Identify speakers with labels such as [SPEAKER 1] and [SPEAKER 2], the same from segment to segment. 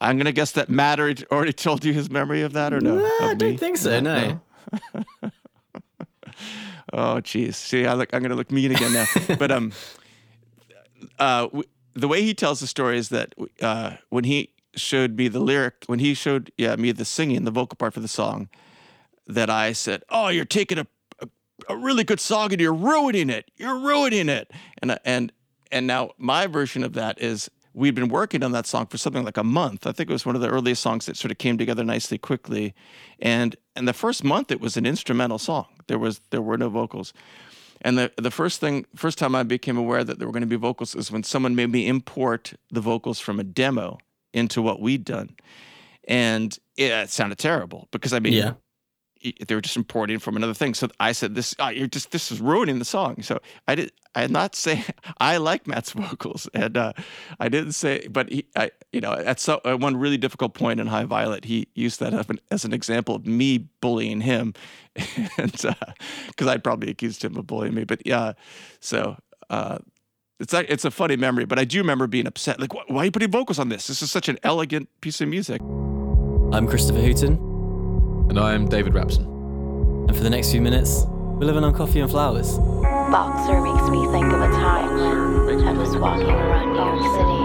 [SPEAKER 1] I'm gonna guess that Matt already, told you his memory of that or no?
[SPEAKER 2] Nah, I don't
[SPEAKER 1] me?
[SPEAKER 2] think so. No.
[SPEAKER 1] Oh, geez. See, I look, I'm going to look mean again now. but um, uh, w- the way he tells the story is that uh, when he showed me the lyric, when he showed yeah me the singing, the vocal part for the song, that I said, "Oh, you're taking a a, a really good song and you're ruining it. You're ruining it." And I- and and now my version of that is we'd been working on that song for something like a month. I think it was one of the earliest songs that sort of came together nicely quickly. And and the first month it was an instrumental song. There was there were no vocals. And the the first thing first time I became aware that there were going to be vocals is when someone made me import the vocals from a demo into what we'd done. And yeah, it sounded terrible because I mean
[SPEAKER 2] Yeah.
[SPEAKER 1] They were just importing from another thing. So I said, "This, oh, you're just this is ruining the song." So I did. I did not say I like Matt's vocals, and uh, I didn't say. But he, I, you know, at so, at one really difficult point in High Violet, he used that as an, as an example of me bullying him, and because I'd probably accused him of bullying me. But yeah, so. Uh, it's a, it's a funny memory, but I do remember being upset. Like, why are you putting vocals on this? This is such an elegant piece of music.
[SPEAKER 2] I'm Christopher Hooton,
[SPEAKER 3] And I am David Rapson.
[SPEAKER 2] and for the next few minutes, we're living on coffee and flowers.
[SPEAKER 4] Boxer makes me think of a time when I was walking around New York City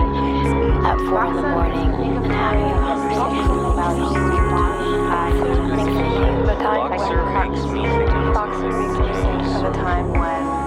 [SPEAKER 4] at four in the morning and having a conversation about you. Boxer makes me think of Boxer makes me think of a time when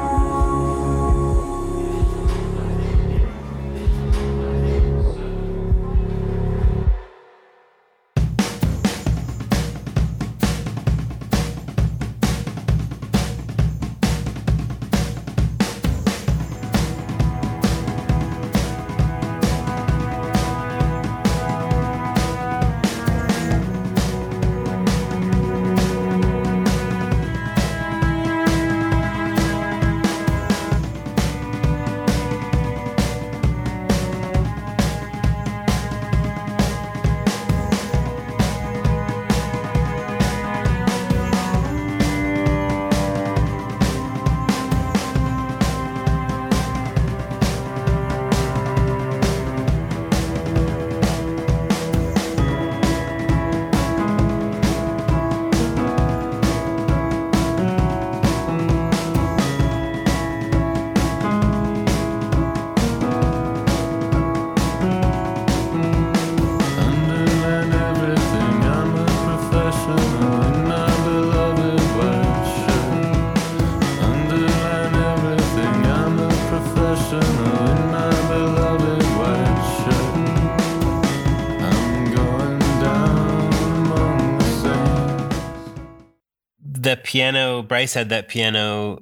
[SPEAKER 5] piano bryce had that piano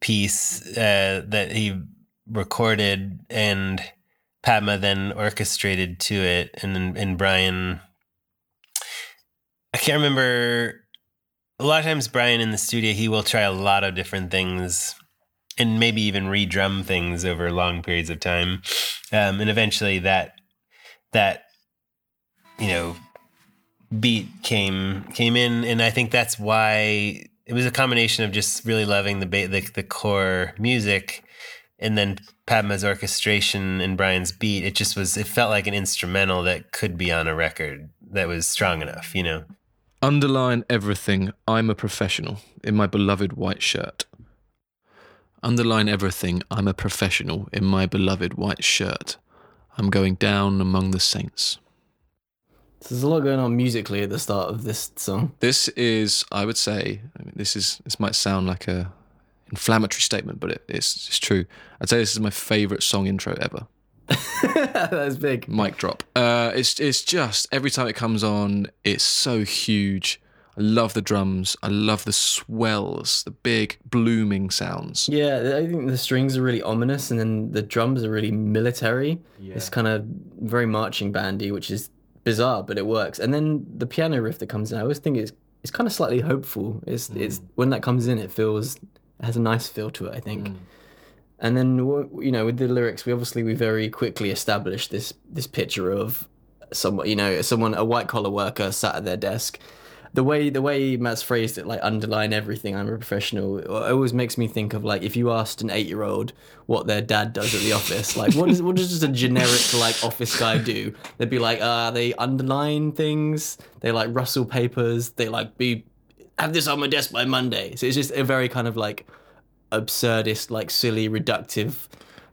[SPEAKER 5] piece uh, that he recorded and padma then orchestrated to it. And and bryan i can't remember a lot of times bryan in the studio he will try a lot of different things and maybe even re-drum things over long periods of time. Um, and eventually that that you know beat came came in and i think that's why it was a combination of just really loving the ba- the, the core music and then padma's orchestration and bryan's beat it just was it felt like an instrumental that could be on a record that was strong enough you know
[SPEAKER 3] Underline everything, I'm a professional in my beloved white shirt. Underline everything, I'm a professional in my beloved white shirt. I'm going down among the saints.
[SPEAKER 2] So there's a lot going on musically at the start of this song.
[SPEAKER 3] This is, I would say, I mean, this is this might sound like a inflammatory statement, but it, it's it's true. I'd say this is my favorite song intro ever.
[SPEAKER 2] That's big.
[SPEAKER 3] Mic drop. Uh, it's it's just every time it comes on, it's so huge. I love the drums. I love the swells, the big blooming sounds.
[SPEAKER 2] Yeah, I think the strings are really ominous, and then the drums are really military. Yeah. It's kind of very marching bandy, which is bizarre, but it works. And then the piano riff that comes in, I always think it's it's kind of slightly hopeful. It's hmm. it's when that comes in, it feels it has a nice feel to it. I think. Hmm. And then you know, with the lyrics, we obviously we very quickly established this this picture of someone, you know, someone a white collar worker sat at their desk, the way the way Matt's phrased it, like underline everything. I'm a professional. It always makes me think of like if you asked an eight year old what their dad does at the office, like what does what does just a generic like office guy do? They'd be like, uh, they underline things. They like rustle papers. They like be have this on my desk by Monday. So it's just a very kind of like absurdist, like silly, reductive.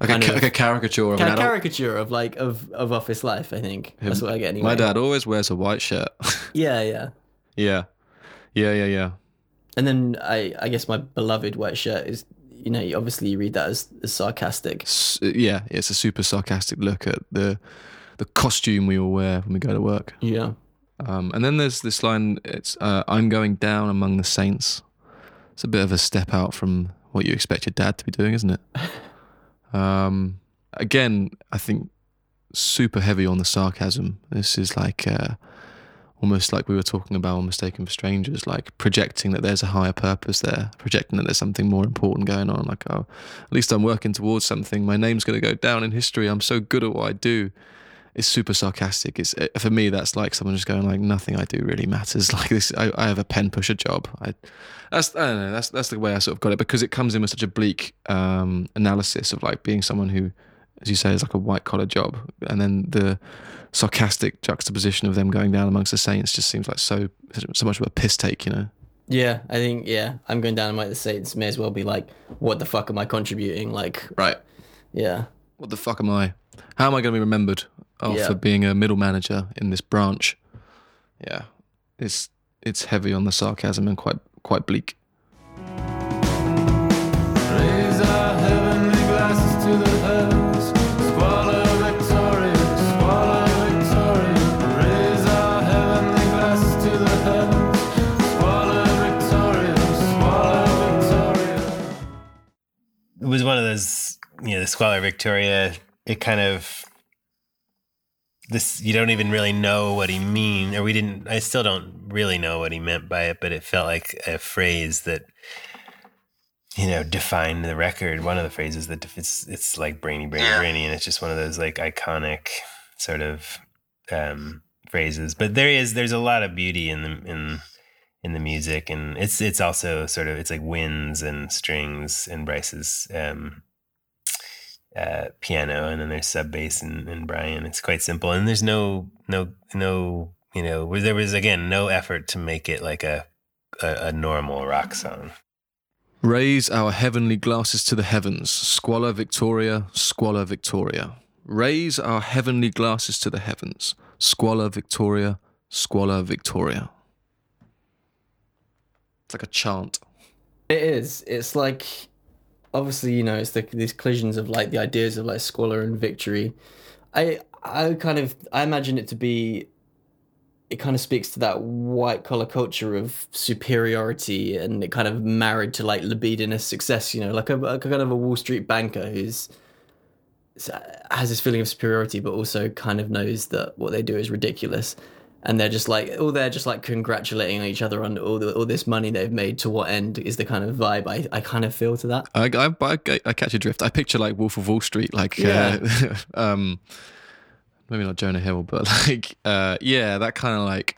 [SPEAKER 3] Like a, ca-
[SPEAKER 2] of-
[SPEAKER 3] like a caricature of an adult.
[SPEAKER 2] caricature of like of, of office life. I think that's what I get. Anyway.
[SPEAKER 3] My dad always wears a white shirt.
[SPEAKER 2] Yeah, yeah.
[SPEAKER 3] Yeah, yeah, yeah, yeah.
[SPEAKER 2] And then I, I guess my beloved white shirt is, you know, obviously you read that as, as sarcastic.
[SPEAKER 3] S- yeah, it's a super sarcastic look at the the costume we all wear when we go to work.
[SPEAKER 2] Yeah.
[SPEAKER 3] Um, and then there's this line. It's uh, I'm going down among the saints. It's a bit of a step out from what you expect your dad to be doing, isn't it? um, again, I think super heavy on the sarcasm. This is like uh, almost like we were talking about Mistaken for Strangers, like projecting that there's a higher purpose there, projecting that there's something more important going on. Like, oh, at least I'm working towards something. My name's going to go down in history. I'm so good at what I do it's super sarcastic. It's uh, for me that's like someone just going like nothing I do really matters. Like this, I, I have a pen pusher job. I that's I don't know. That's that's the way I sort of got it because it comes in with such a bleak um, analysis of like being someone who, as you say, is like a white collar job, and then the sarcastic juxtaposition of them going down amongst the saints just seems like so so much of a piss take, you know.
[SPEAKER 2] Yeah, I think, yeah, I'm going down amongst the Saints may as well be like, what the fuck am I contributing? Like,
[SPEAKER 3] Right.
[SPEAKER 2] yeah.
[SPEAKER 3] What the fuck am I? How am I going to be remembered? Oh,
[SPEAKER 2] Yeah.
[SPEAKER 3] for being a middle manager in this branch. Yeah, it's it's heavy on the sarcasm and quite quite bleak.
[SPEAKER 6] Raise our heavenly glasses to the heavens.
[SPEAKER 5] Was one of those you know the squalor victoria it kind of this you don't even really know what he mean or we didn't i still don't really know what he meant by it but it felt like a phrase that you know defined the record. One of the phrases that def- it's it's like brainy brainy brainy and it's just one of those like iconic sort of um phrases. But there is there's a lot of beauty in the in in the music and it's it's also sort of it's like winds and strings and Bryce's um uh piano and then there's sub bass and, and Bryan it's quite simple and there's no no no you know there was again no effort to make it like a a, a normal rock song
[SPEAKER 3] Raise our heavenly glasses to the heavens, squalor Victoria, squalor Victoria. Raise our heavenly glasses to the heavens, squalor Victoria, squalor Victoria. It's like a chant.
[SPEAKER 2] It is. It's like, obviously, you know, it's the, these collisions of like the ideas of like squalor and victory. I, I kind of, I imagine it to be, it kind of speaks to that white collar culture of superiority and it kind of married to like libidinous success, you know, like a, like a kind of a Wall Street banker who's, has this feeling of superiority, but also kind of knows that what they do is ridiculous. And they're just like, oh, they're just like congratulating each other on all the, all this money they've made. To what end is the kind of vibe I, I kind of feel to that.
[SPEAKER 3] I, I, I, I catch a drift. I picture like Wolf of Wall Street, like,
[SPEAKER 2] Yeah.
[SPEAKER 3] uh, um, maybe not Jonah Hill, but like, uh, yeah, that kind of like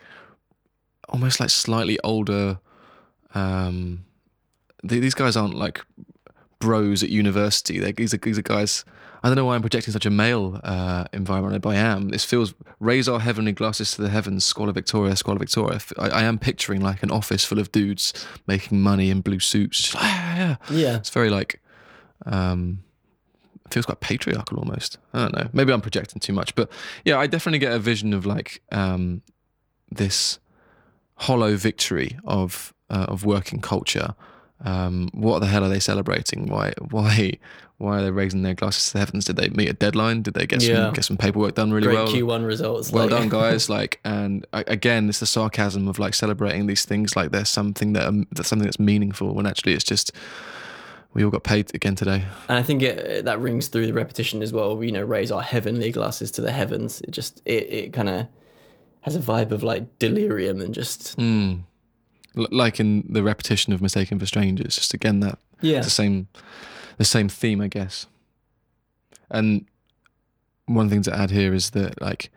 [SPEAKER 3] almost like slightly older. Um, th- these guys aren't like bros at university. They're, these are these are guys. I don't know why I'm projecting such a male uh, environment, but I am. This feels raise our heavenly glasses to the heavens, Squalor Victoria, Squalor Victoria. I, I am picturing like an office full of dudes making money in blue suits. "Ah, yeah. It's very like, um, it feels quite patriarchal almost. I don't know. Maybe I'm projecting too much, but yeah, I definitely get a vision of like um, this hollow victory of uh, of working culture. Um, what the hell are they celebrating? Why why why are they raising their glasses to the heavens? Did they meet a deadline? Did they get
[SPEAKER 2] Yeah.
[SPEAKER 3] some get some paperwork done really
[SPEAKER 2] Great
[SPEAKER 3] well?
[SPEAKER 2] Q1 results.
[SPEAKER 3] well
[SPEAKER 2] like-
[SPEAKER 3] done guys like and again it's the sarcasm of like celebrating these things like there's something that um, that's something that's meaningful when actually it's just we all got paid again today
[SPEAKER 2] And I think it, that rings through the repetition as well. You know, raise our heavenly glasses to the heavens. It just, it, it kind of has a vibe of like delirium and just,
[SPEAKER 3] mm. L- like in the repetition of mistaken for strangers just again that
[SPEAKER 2] yeah.
[SPEAKER 3] the same the same theme i guess and one thing to add here is that like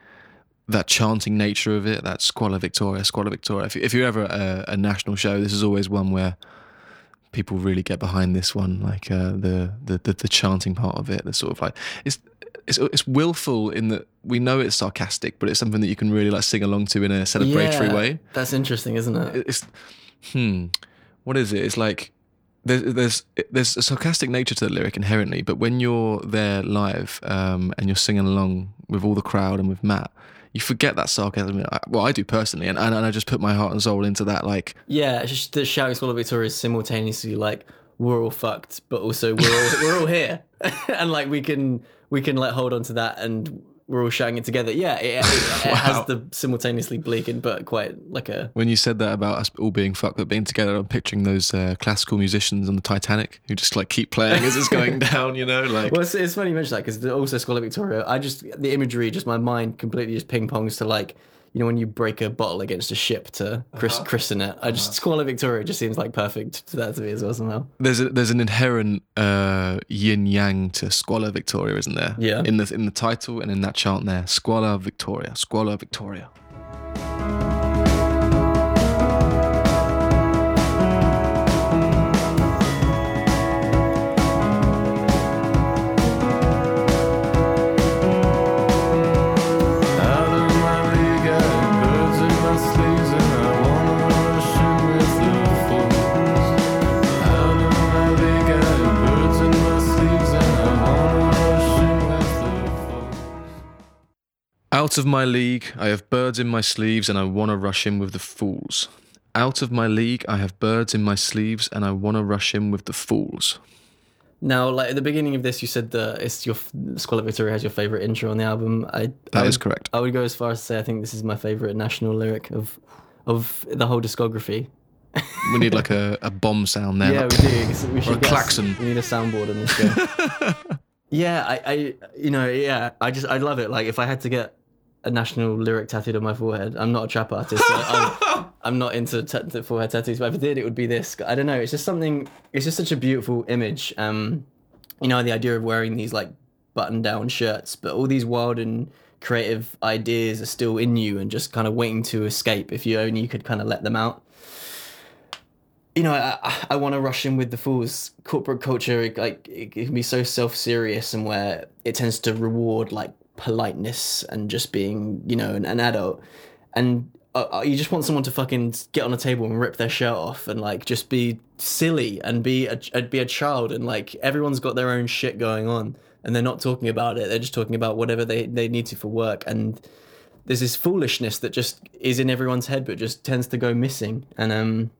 [SPEAKER 3] that chanting nature of it, that Squalor Victoria, Squalor Victoria. If, if you're ever a, a national show, this is always one where people really get behind this one, like uh, the, the the the chanting part of it. The sort of like it's it's it's willful in that we know it's sarcastic, but it's something that you can really like sing along to in a celebratory
[SPEAKER 2] Yeah,
[SPEAKER 3] way.
[SPEAKER 2] That's interesting, isn't it?
[SPEAKER 3] It's hmm, what is it? It's like there's there's there's a sarcastic nature to the lyric inherently, but when you're there live um, and you're singing along with all the crowd and with Matt, you forget that sarcasm. Well, I do personally, and, and I just put my heart and soul into that. Like,
[SPEAKER 2] Yeah, it's just the shouting Squalor Victoria is simultaneously like we're all fucked, but also we're all we're all here, and like we can we can like hold on to that, and we're all sharing it together. Yeah, it, it, it has the simultaneously bleak and but quite like a
[SPEAKER 3] when you said that about us all being fucked but being together, I'm picturing those uh, classical musicians on the Titanic who just like keep playing as it's going down. You know, like
[SPEAKER 2] Well, it's, it's funny you mention that because also Scarlet Victoria, I just the imagery, just my mind completely just ping pongs to like you know when you break a bottle against a ship to chris- christen it. I just Scarlet Victoria just seems like perfect to that to me as well somehow.
[SPEAKER 3] there's a, there's an inherent uh, yin yang to Squalor Victoria, isn't there?
[SPEAKER 2] Yeah.
[SPEAKER 3] In the in the title and in that chant there, Squalor Victoria, Squalor Victoria.
[SPEAKER 6] Out of my league, I
[SPEAKER 3] have birds in my sleeves, and I want to rush in with the fools. Out of my league, I have birds in my sleeves, and I want to rush in with the fools.
[SPEAKER 2] Now, like at the beginning of this, you said that it's your Scarlet Victoria has your favorite intro on the album. I
[SPEAKER 3] That
[SPEAKER 2] I
[SPEAKER 3] is correct.
[SPEAKER 2] I would go as far as to say I think this is my favorite national lyric of of the whole discography.
[SPEAKER 3] We need like a, a bomb sound there.
[SPEAKER 2] Yeah,
[SPEAKER 3] like,
[SPEAKER 2] we do. We should
[SPEAKER 3] a
[SPEAKER 2] get
[SPEAKER 3] klaxon.
[SPEAKER 2] we need a soundboard on this yeah, I, I, you know, yeah, I just, I love it. Like, if I had to get a national lyric tattooed on my forehead, I'm not a trap artist. So I'm, I'm not into t- forehead tattoos. But if I did, it would be this. I don't know. It's just something. It's just such a beautiful image. Um, you know, the idea of wearing these like button-down shirts, but all these wild and creative ideas are still in you and just kind of waiting to escape if you only could kind of let them out you know, I, I want to rush in with the fools. Corporate culture, it, like it, it can be so self-serious, and where it tends to reward like politeness and just being, you know, an, an adult. And uh, uh, you just want someone to fucking get on a table and rip their shirt off and like just be silly and be a be a child and like everyone's got their own shit going on and they're not talking about it. They're just talking about whatever they they need to for work and there's this foolishness that just is in everyone's head but just tends to go missing and um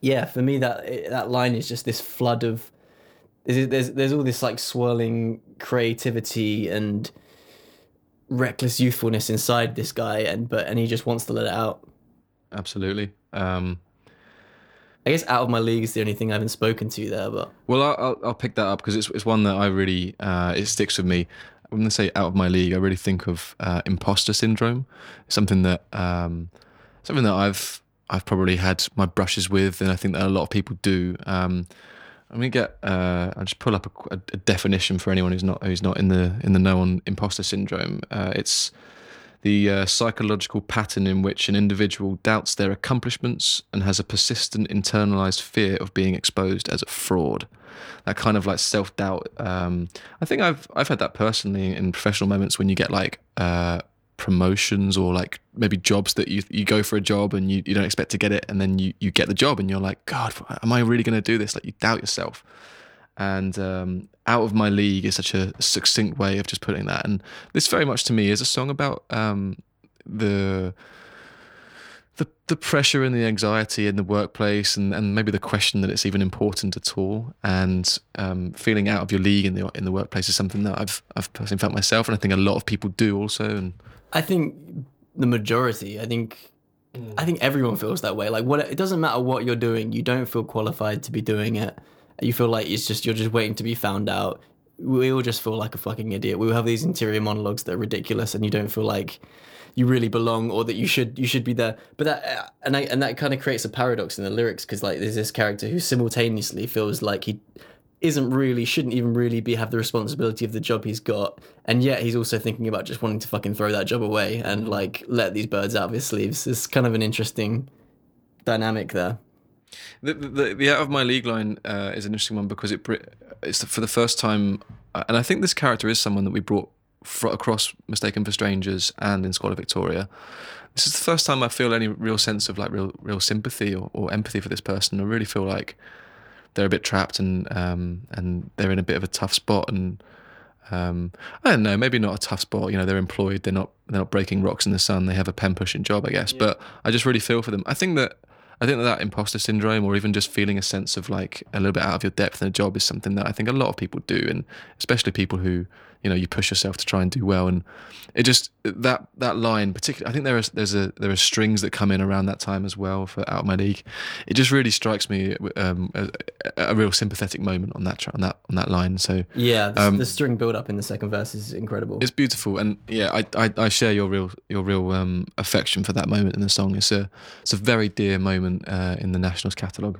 [SPEAKER 2] yeah, for me that that line is just this flood of there's there's, there's all this like swirling creativity and reckless youthfulness inside this guy, and but and he just wants to let it out.
[SPEAKER 3] Absolutely. Um,
[SPEAKER 2] I guess out of my league is the only thing I haven't spoken to there, but
[SPEAKER 3] well, I'll, I'll, I'll pick that up because it's, it's one that I really, uh, it sticks with me. When I say out of my league, I really think of uh, imposter syndrome. Something that, um, something that I've, I've probably had my brushes with, and I think that a lot of people do. Um, I'm gonna get. Uh, I'll just pull up a, a definition for anyone who's not who's not in the in the know on imposter syndrome. Uh, it's the uh, psychological pattern in which an individual doubts their accomplishments and has a persistent internalized fear of being exposed as a fraud. That kind of like self doubt. Um, I think I've I've had that personally in professional moments when you get like uh, promotions or like maybe jobs that you you go for a job and you, you don't expect to get it and then you, you get the job and you're like God am I really going to do this? Like you doubt yourself. And um, out of my league is such a succinct way of just putting that. And this very much to me is a song about um, the the the pressure and the anxiety in the workplace and, and maybe the question that it's even important at all. And um, feeling out of your league in the in the workplace is something that I've I've personally felt myself and I think a lot of people do also and
[SPEAKER 2] I think the majority. I think mm. I think everyone feels that way. Like what it doesn't matter what you're doing, you don't feel qualified to be doing it. You feel like it's just you're just waiting to be found out. We all just feel like a fucking idiot. We all have these interior monologues that are ridiculous, and you don't feel like you really belong or that you should you should be there. But that and I, and that kind of creates a paradox in the lyrics because like there's this character who simultaneously feels like he isn't really shouldn't even really be have the responsibility of the job he's got and yet he's also thinking about just wanting to fucking throw that job away and like let these birds out of his sleeves it's kind of an interesting dynamic there
[SPEAKER 3] The, the, the out of my league line uh, is an interesting one because it it's for the first time, uh, and I think this character is someone that we brought fr- across Mistaken for Strangers and in Squalor Victoria. This is the first time I feel any real sense of like real real sympathy or, or empathy for this person. I really feel like they're a bit trapped and um, and they're in a bit of a tough spot and. Um, I don't know, maybe not a tough spot. You know, they're employed. They're not. They're not breaking rocks in the sun. They have a pen pushing job, I guess. But I just really feel for them. I think that I think that that imposter syndrome, or even just feeling a sense of like a little bit out of your depth in a job, is something that I think a lot of people do, and especially people who you know you push yourself to try and do well. And it just that that line, particularly, I think there is there's a there are strings that come in around that time as well for out of my league. It just really strikes me um, a, a real sympathetic moment on that on that on that line. So
[SPEAKER 2] yeah the,
[SPEAKER 3] Um,
[SPEAKER 2] the string build up in the second verse is incredible
[SPEAKER 3] it's beautiful, and yeah, I, I, I share your real your real um, affection for that moment in the song. It's a it's a very dear moment uh, in the Nationals catalogue.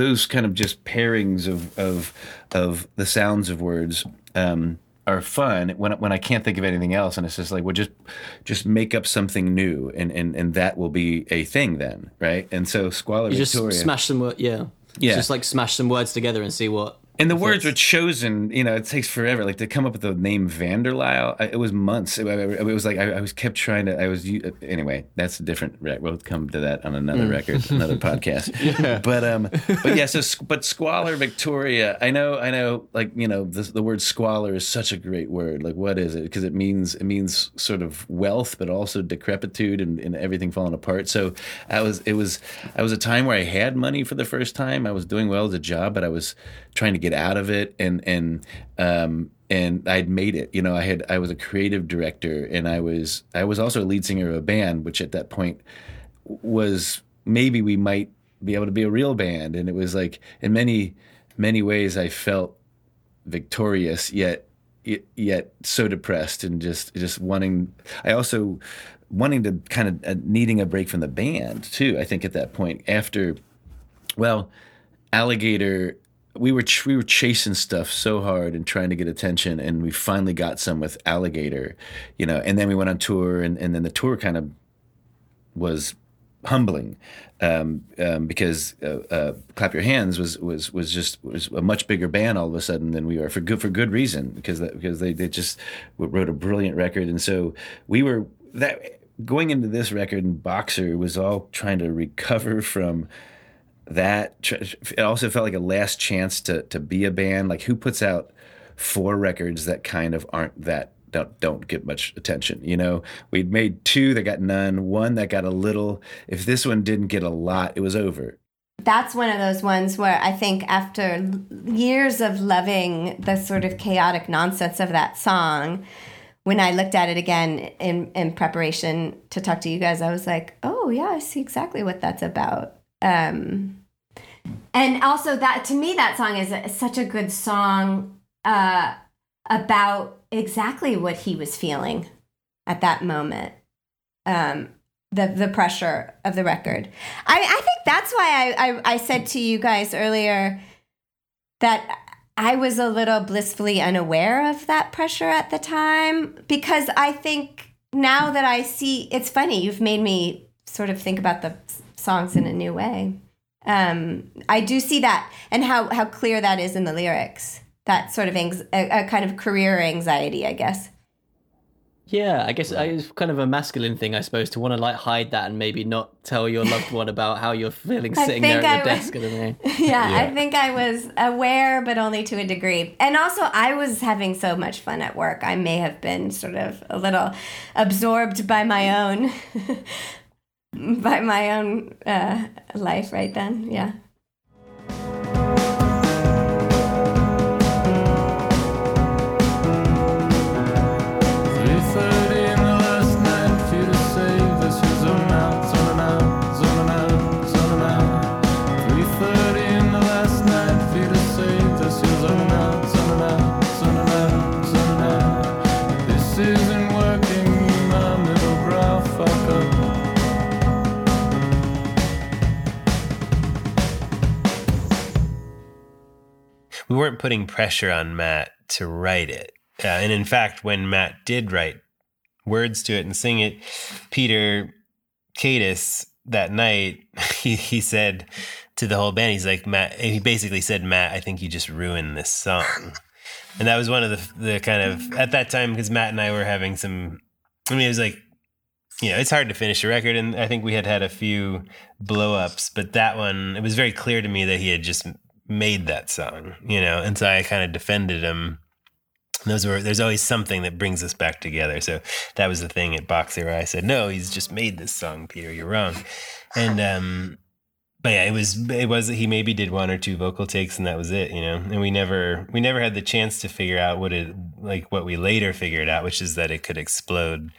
[SPEAKER 7] Those kind of just pairings of of of the sounds of words um, are fun when when I can't think of anything else, and it's just like well, just just make up something new, and and and that will be a thing then, right? And so squalor
[SPEAKER 2] you just smash some wo- yeah
[SPEAKER 7] Yeah.
[SPEAKER 2] just like smash some words together and see what
[SPEAKER 7] and the words were chosen. You know, it takes forever. Like to come up with the name Vanderlyle, it was months. It, it was like I, I was kept trying to. I was anyway. That's a different. We'll come to that on another record, another podcast. But um, but yeah. So, but squalor Victoria. I know. I know. Like you know, the, the word squalor is such a great word. Like what is it? Because it means it means sort of wealth, but also decrepitude and, and everything falling apart. So I was. It was. I was a time where I had money for the first time. I was doing well as a job, but I was trying to get out of it and and um and I'd made it. You know, I had I was a creative director and I was I was also a lead singer of a band, which at that point was maybe we might be able to be a real band. And it was like in many many ways I felt victorious yet yet- yet so depressed and just just wanting I also wanting to kind of uh, needing a break from the band too I think at that point after well alligator we were ch- we were chasing stuff so hard and trying to get attention and we finally got some with alligator you know and then we went on tour and, and then the tour kind of was humbling um, um, because uh, uh, clap your hands was was was just was a much bigger band all of a sudden than we were for good for good reason because that, because they, they just wrote a brilliant record and so we were that going into this record and boxer was all trying to recover from that it also felt like a last chance to to be a band. Like who puts out four records that kind of aren't that don't don't get much attention you know? We'd made two that got none one that got a little. If this one didn't get a lot it was over.
[SPEAKER 8] That's one of those ones where I think after years of loving the sort of chaotic nonsense of that song, when I looked at it again in, in preparation to talk to you guys, I was like, oh, yeah, I see exactly what that's about. Um, and also, that to me, that song is a, such a good song uh, about exactly what he was feeling at that moment. Um, the the pressure of the record. I, I think that's why I, I, I said to you guys earlier that I was a little blissfully unaware of that pressure at the time because I think now that I see it's funny, you've made me sort of think about the songs in a new way. Um, I do see that and how, how clear that is in the lyrics. That sort of anx- a, a kind of career anxiety, I guess.
[SPEAKER 2] Yeah, I guess uh, it's kind of a masculine thing, I suppose, to want to like hide that and maybe not tell your loved one about how you're feeling sitting there at your
[SPEAKER 8] I
[SPEAKER 2] desk.
[SPEAKER 8] Was-
[SPEAKER 2] don't know.
[SPEAKER 8] yeah, I think I was aware, but only to a degree. And also, I was having so much fun at work. I may have been sort of a little absorbed by my own, by my own uh, life right then. Yeah.
[SPEAKER 5] We weren't putting pressure on Matt to write it. Uh, and in fact, when Matt did write words to it and sing it, Peter Katis that night, he, he said to the whole band, he's like, Matt, he basically said, Matt, I think you just ruined this song. And that was one of the, the kind of, at that time, because Matt and I were having some, I mean, it was like, you know, it's hard to finish a record. And I think we had had a few blow ups, but that one, it was very clear to me that he had just made that song, you know, and so I kind of defended him those were there's always something that brings us back together. So that was the thing at Boxer where I said, No, he's just made this song, Peter, you're wrong. And um but yeah, it was it was he maybe did one or two vocal takes and that was it, you know. And we never we never had the chance to figure out what it like what we later figured out, which is that it could explode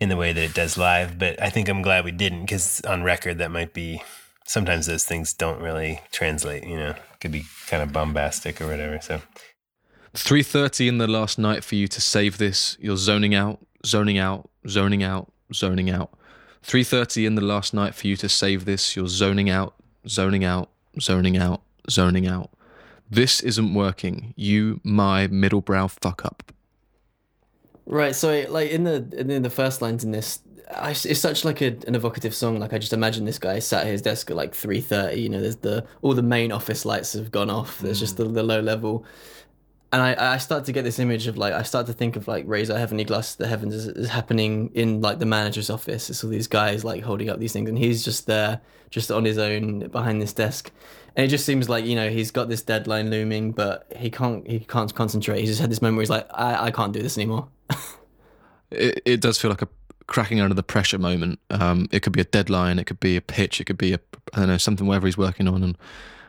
[SPEAKER 5] in the way that it does live. But I think I'm glad we didn't because on record that might be sometimes those things don't really translate, you know. It could be kind of bombastic or whatever. So
[SPEAKER 3] 3.30 in the last night for you to save this. You're zoning out, zoning out, zoning out, zoning out. 3.30 in the last night for you to save this. You're zoning out, zoning out, zoning out, zoning out. This isn't working. You, my middle brow fuck up.
[SPEAKER 2] Right. So like in the in the first lines in this, I, it's such like a, an evocative song. Like I just imagine this guy sat at his desk at like three thirty. You know, there's the all the main office lights have gone off. There's just mm. the, the low level, and I I start to get this image of like I start to think of like Razor Heavenly Glass the Heavens is, is happening in like the manager's office. It's all these guys like holding up these things, and he's just there, just on his own behind this desk. And it just seems like you know he's got this deadline looming, but he can't he can't concentrate. He's just had this moment where he's like, I, I can't do this anymore.
[SPEAKER 3] it, it does feel like a cracking under the pressure moment. Um, it could be a deadline, it could be a pitch, it could be a I don't know something whatever he's working on, and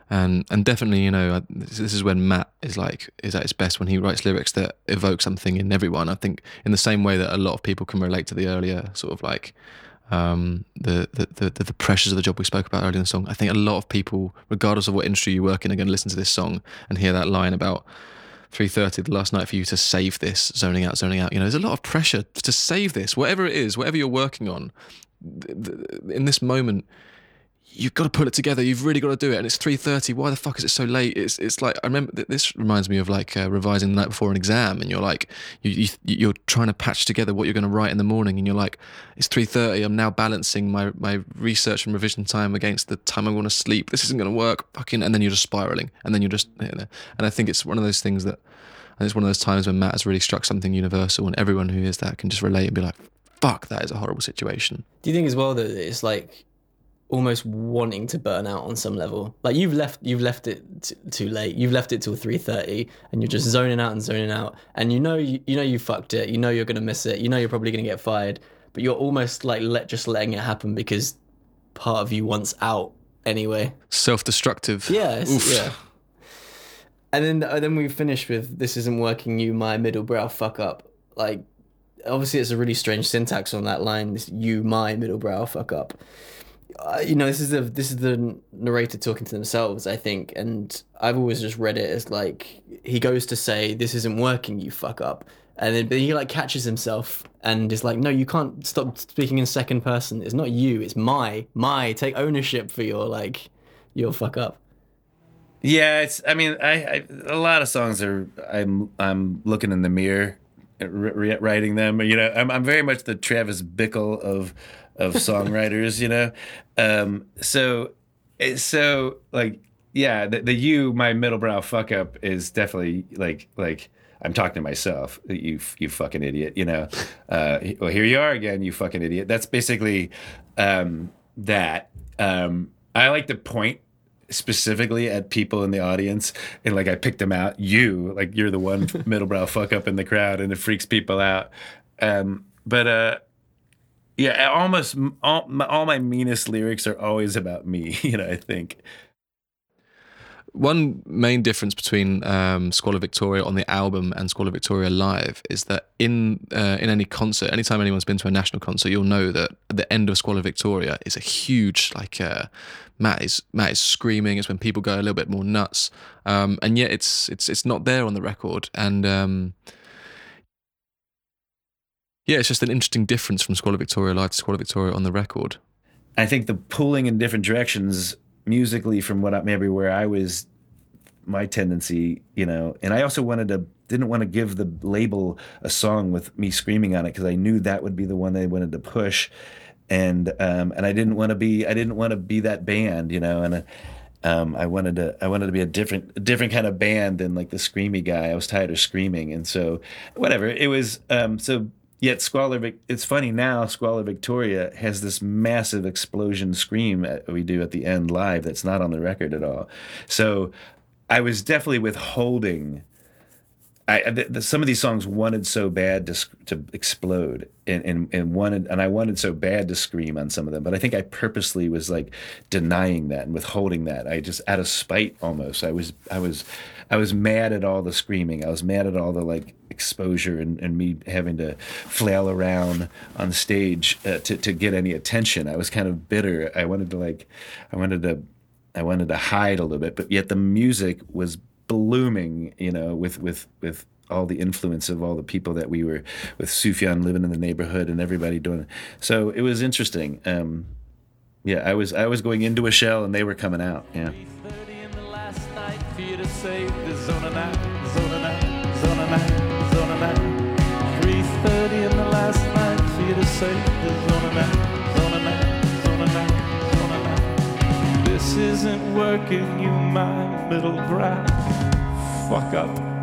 [SPEAKER 3] and and definitely you know this is when Matt is like is at his best when he writes lyrics that evoke something in everyone. I think in the same way that a lot of people can relate to the earlier sort of like um, the, the the the pressures of the job we spoke about earlier in the song. I think a lot of people, regardless of what industry you work in, are going to listen to this song and hear that line about 3.30 the last night for you to save this zoning out zoning out. You know there's a lot of pressure to save this whatever it is whatever you're working on in this moment you've got to pull it together you've really got to do it and it's 3.30 why the fuck is it so late it's it's like i remember th- this reminds me of like uh, revising the night before an exam and you're like you, you you're trying to patch together what you're going to write in the morning and you're like it's 3.30 i'm now balancing my my research and revision time against the time i want to sleep this isn't going to work fucking and then you're just spiraling and then you're just you know, and i think it's one of those things that and it's one of those times when Matt has really struck something universal, and everyone who hears that can just relate and be like, "Fuck, that is a horrible situation."
[SPEAKER 2] Do you think as well that it's like almost wanting to burn out on some level? Like you've left, you've left it t- too late. You've left it till three thirty, and you're just zoning out and zoning out. And you know, you, you know, you fucked it. You know, you're gonna miss it. You know, you're probably gonna get fired. But you're almost like let just letting it happen because part of you wants out anyway.
[SPEAKER 3] Self-destructive.
[SPEAKER 2] Yeah, yeah. And then uh, then we finish with "This isn't working, you my middle brow fuck up." Like, obviously, it's a really strange syntax on that line. This "you my middle brow fuck up." Uh, you know, this is the this is the narrator talking to themselves, I think, and I've always just read it as like he goes to say, "This isn't working, you fuck up," and then but he like catches himself and is like, "No, you can't stop speaking in second person. It's not you. It's my my. Take ownership for your like your fuck up."
[SPEAKER 7] Yeah, it's. I mean, I, I a lot of songs are. I'm I'm looking in the mirror, uh, writing them. You know, I'm I'm very much the Travis Bickle of of songwriters. you know, um, so so like yeah, the, the you my middle brow fuck up is definitely like like. I'm talking to myself. You, you fucking idiot. You know. Uh, well, here you are again. You fucking idiot. That's basically um, that. Um, I like to point specifically at people in the audience and like I picked them out you like you're the one middle brow fuck up in the crowd and it freaks people out um but uh yeah almost all, my- all my meanest lyrics are always about me you know I think
[SPEAKER 3] One main difference between um, Squalor Victoria on the album and Squalor Victoria live is that in uh, in any concert, anytime anyone's been to a national concert, you'll know that at the end of Squalor Victoria is a huge like uh, Matt is Matt is screaming. It's when people go a little bit more nuts, um, and yet it's it's it's not there on the record. And um, yeah, it's just an interesting difference from Squalor Victoria live to Squalor Victoria on the record.
[SPEAKER 7] I think the pulling in different directions musically from what I, maybe where I was my tendency, you know. And I also wanted to didn't want to give the label a song with me screaming on it because I knew that would be the one they wanted to push, and um, and I didn't want to be I didn't want to be that band, you know. And um, I wanted to I wanted to be a different a different kind of band than like the screamy guy. I was tired of screaming, and so whatever it was. Um, so yet Squalor, it's funny now. Squalor Victoria has this massive explosion scream that we do at the end live. That's not on the record at all. So I was definitely withholding. I, the, the, some of these songs wanted so bad to to explode and, and and wanted and I wanted so bad to scream on some of them, but I think I purposely was like denying that and withholding that. I just out of spite almost. I was I was I was mad at all the screaming. I was mad at all the like exposure and, and me having to flail around on stage uh, to to get any attention. I was kind of bitter. I wanted to like I wanted to I wanted to hide a little bit, but yet the music was blooming, you know, with with with all the influence of all the people that we were with Sufjan living in the neighborhood and everybody doing it. So it was interesting. Um, yeah, I was I was going into a shell and they were coming out. Yeah.
[SPEAKER 6] 30 in the last night for you to say the zone night, zone night, zone night, zone night. 3:30 in the last night for you to say the zone night, zone night, zone night, zone night. This isn't working, you my ground. Fuck up.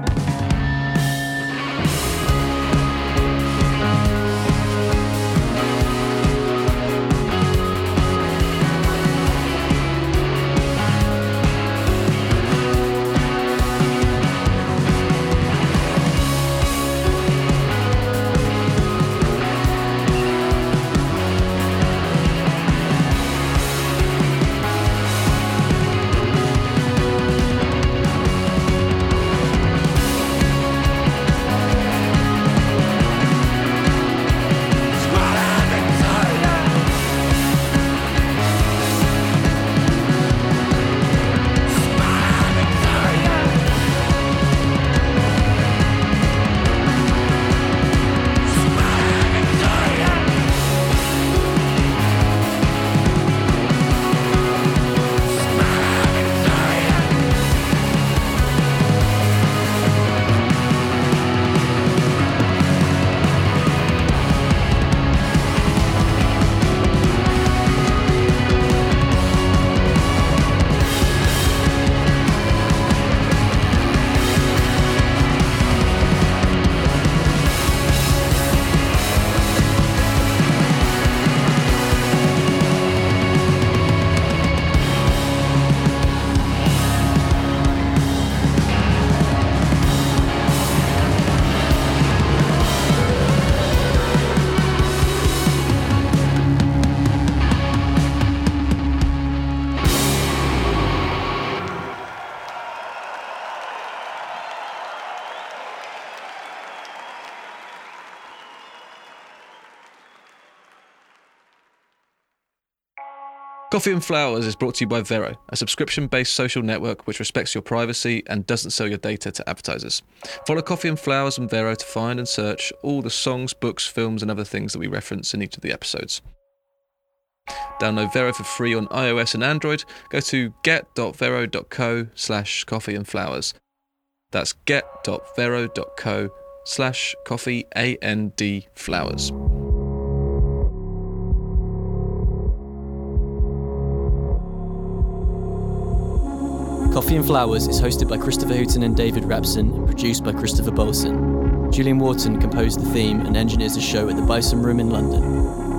[SPEAKER 3] Coffee and Flowers is brought to you by Vero, a subscription based social network which respects your privacy and doesn't sell your data to advertisers. Follow Coffee and Flowers and Vero to find and search all the songs, books, films, and other things that we reference in each of the episodes. Download Vero for free on iOS and Android. Go to get.vero.co slash coffee and flowers. That's get.vero.co slash coffee and flowers.
[SPEAKER 9] Coffee and Flowers is hosted by Christopher Hooton and David Rapson and produced by Christopher Bolson. Julian Wharton composed the theme and engineers the show at the Bison Room in London.